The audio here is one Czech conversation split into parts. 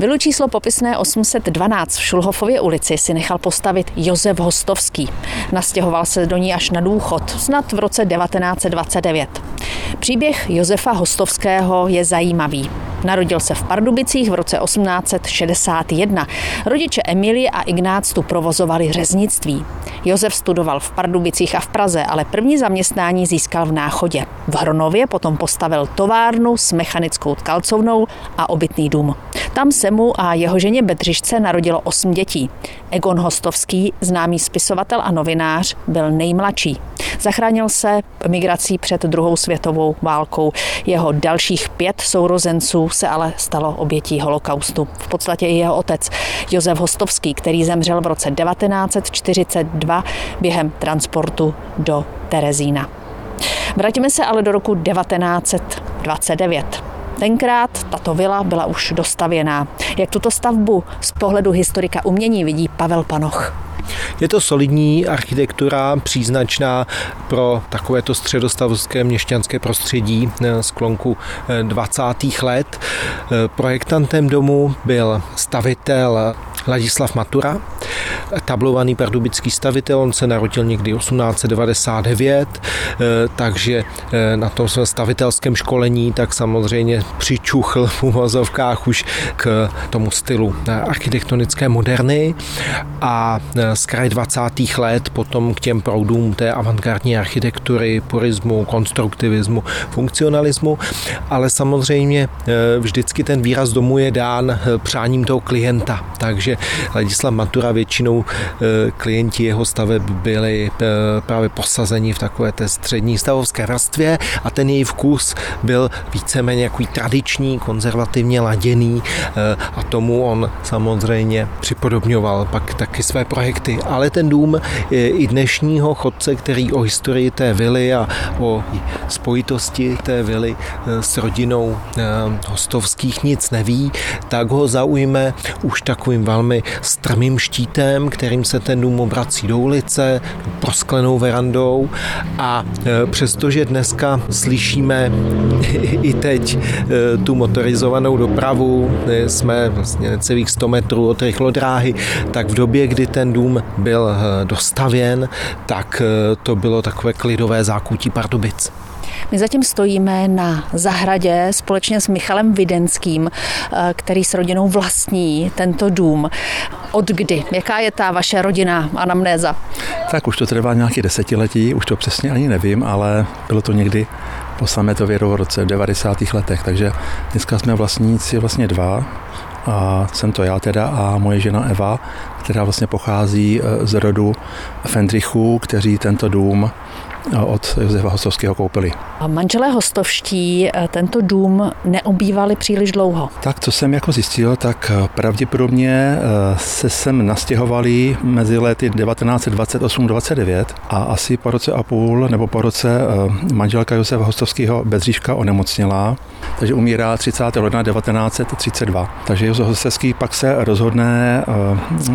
Vilu číslo popisné 812 v Šulhofově ulici si nechal postavit Josef Hostovský. Nastěhoval se do ní až na důchod, snad v roce 1929. Příběh Josefa Hostovského je zajímavý. Narodil se v Pardubicích v roce 1861. Rodiče Emilie a Ignác tu provozovali řeznictví. Josef studoval v Pardubicích a v Praze, ale první zaměstnání získal v Náchodě. V Hronově potom postavil továrnu s mechanickou tkalcovnou a obytný dům. Tam se mu a jeho ženě Bedřišce narodilo osm dětí. Egon Hostovský, známý spisovatel a novinář, byl nejmladší. Zachránil se migrací před druhou světovou válkou. Jeho dalších pět sourozenců se ale stalo obětí holokaustu. V podstatě i jeho otec Josef Hostovský, který zemřel v roce 1942 během transportu do Terezína. Vrátíme se ale do roku 1929. Tenkrát tato vila byla už dostavěná. Jak tuto stavbu z pohledu historika umění vidí Pavel Panoch? Je to solidní architektura, příznačná pro takovéto středostavské měšťanské prostředí eh, sklonku 20. Eh, let. Eh, projektantem domu byl stavitel Ladislav Matura, tablovaný pardubický stavitel, on se narodil někdy 1899, takže na tom svém stavitelském školení tak samozřejmě přičuchl v uvozovkách už k tomu stylu architektonické moderny a z kraje 20. let potom k těm proudům té avantgardní architektury, purismu, konstruktivismu, funkcionalismu, ale samozřejmě vždycky ten výraz domu je dán přáním toho klienta, takže Ladislav Matura většinou e, klienti jeho staveb byli právě posazeni v takové té střední stavovské vrstvě a ten její vkus byl víceméně jako tradiční, konzervativně laděný a tomu on samozřejmě připodobňoval pak taky své projekty. Ale ten dům i dnešního chodce, který o historii té vily a o spojitosti té vily eh, s rodinou eh, hostovských nic neví, tak ho zaujme už takovým velmi strmým štítem, kterým se ten dům obrací do ulice, prosklenou verandou a eh, přestože dneska slyšíme i teď tu motorizovanou dopravu, jsme vlastně celých 100 metrů od rychlodráhy, tak v době, kdy ten dům byl dostavěn, tak to bylo takové klidové zákutí Pardubic. My zatím stojíme na zahradě společně s Michalem Videnským, eh, který s rodinou vlastní tento dům. Od kdy? Jaká je ta vaše rodina anamnéza? Tak už to trvá nějaké desetiletí, už to přesně ani nevím, ale bylo to někdy po sametově roce v 90. letech, takže dneska jsme vlastníci vlastně dva, a jsem to já teda a moje žena Eva, která vlastně pochází e, z rodu Fendrichů, kteří tento dům od Josefa Hostovského koupili. A manželé Hostovští eh, tento dům neobývali příliš dlouho. Tak, co jsem jako zjistil, tak eh, pravděpodobně eh, se sem nastěhovali mezi lety 1928-29 a asi po roce a půl nebo po roce manželka Josefa Hostovského Bezříška onemocněla, takže umírá 30. ledna 1932. Takže Josef Hostovský pak se rozhodne,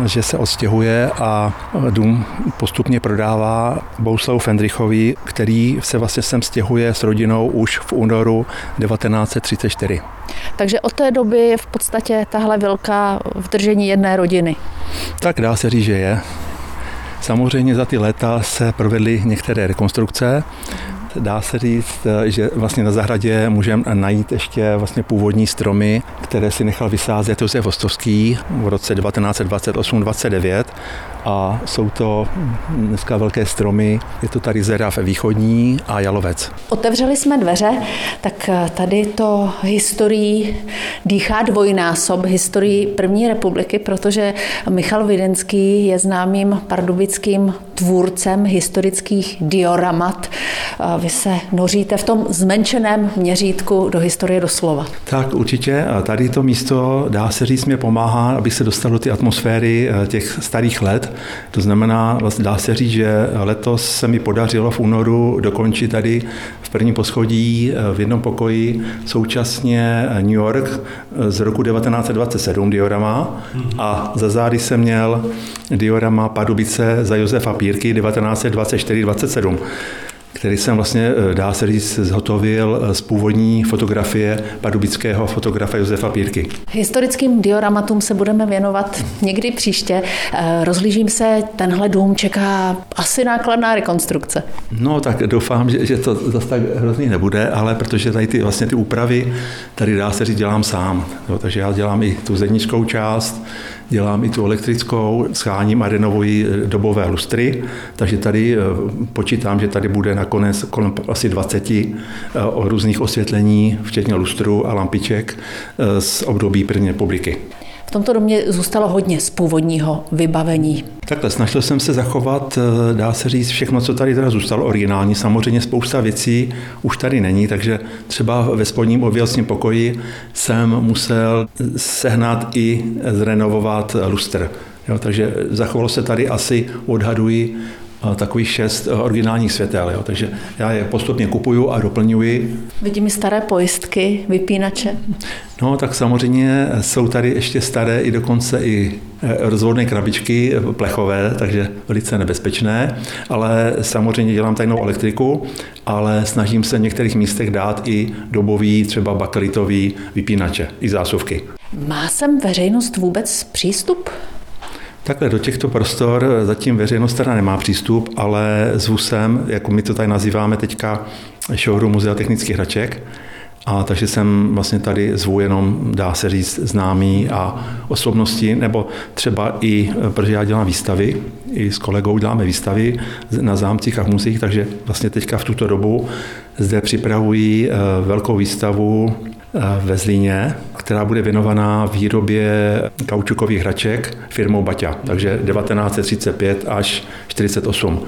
že se odstěhuje a dům postupně prodává Bouslavu Fendrichovi Havlíčkovi, který se vlastně sem stěhuje s rodinou už v únoru 1934. Takže od té doby je v podstatě tahle velká v držení jedné rodiny. Tak dá se říct, že je. Samozřejmě za ty léta se provedly některé rekonstrukce, dá se říct, že vlastně na zahradě můžeme najít ještě vlastně původní stromy, které si nechal vysázet Josef Vostovský v roce 1928-29 a jsou to dneska velké stromy, je to tady Zerav východní a Jalovec. Otevřeli jsme dveře, tak tady to historii dýchá dvojnásob, historii první republiky, protože Michal Videnský je známým pardubickým tvůrcem historických dioramat. Vy se noříte v tom zmenšeném měřítku do historie doslova. Tak určitě. Tady to místo, dá se říct, mě pomáhá, abych se dostal do ty atmosféry eh, těch starých let. To znamená, vlastně dá se říct, že letos se mi podařilo v únoru dokončit tady v prvním poschodí eh, v jednom pokoji současně New York eh, z roku 1927 diorama a za zády jsem měl diorama Padubice za Josefa Pírky 1924-27. který jsem vlastně, eh, dá se říct, zhotovil z původní fotografie padubického fotografa Josefa Pírky. Historickým dioramatům se budeme věnovat někdy příště. Rozlížím se, tenhle dům čeká asi nákladná rekonstrukce. No, tak doufám, že, že to zase tak hrozný nebude, ale protože tady ty, vlastně ty úpravy, tady dá se říct, dělám sám. Jo, takže já dělám i tu zednickou část, dělám i tu elektrickou, scháním a renovuji eh, dobové lustry, takže tady eh, počítám, že tady bude nakonec kolem asi 20 eh, různých osvětlení, včetně lustru a lampiček z období první republiky. V tomto domě zůstalo hodně z původního vybavení. Takhle, snažil jsem se zachovat, dá se říct, všechno, co tady teda zůstalo originální. Samozřejmě spousta věcí už tady není, takže třeba ve spodním ovělcním pokoji jsem musel sehnat i zrenovovat lustr. Jo, takže zachovalo se tady asi, odhaduji, takových šest originálních světel. Jo. Takže já je postupně kupuju a doplňuji. Vidím i staré pojistky, vypínače. No, tak samozřejmě jsou tady ještě staré i dokonce i rozvodné krabičky plechové, takže velice nebezpečné, ale samozřejmě dělám tajnou elektriku, ale snažím se v některých místech dát i dobový, třeba bakelitový vypínače, i zásuvky. Má sem veřejnost vůbec přístup? Takhle do těchto prostor zatím veřejnost teda nemá přístup, ale s VUSem, jako my to tady nazýváme teďka showroom Muzea technických hraček, a takže jsem vlastně tady zvu jenom, dá se říct, známí a osobnosti, nebo třeba i, protože já dělám výstavy, i s kolegou děláme výstavy na zámcích a v muzeích, takže vlastně teďka v tuto dobu zde připravují eh, velkou výstavu eh, ve Zlíně, která bude věnovaná výrobě kaučukových hraček firmou Baťa, takže 1935 až 48.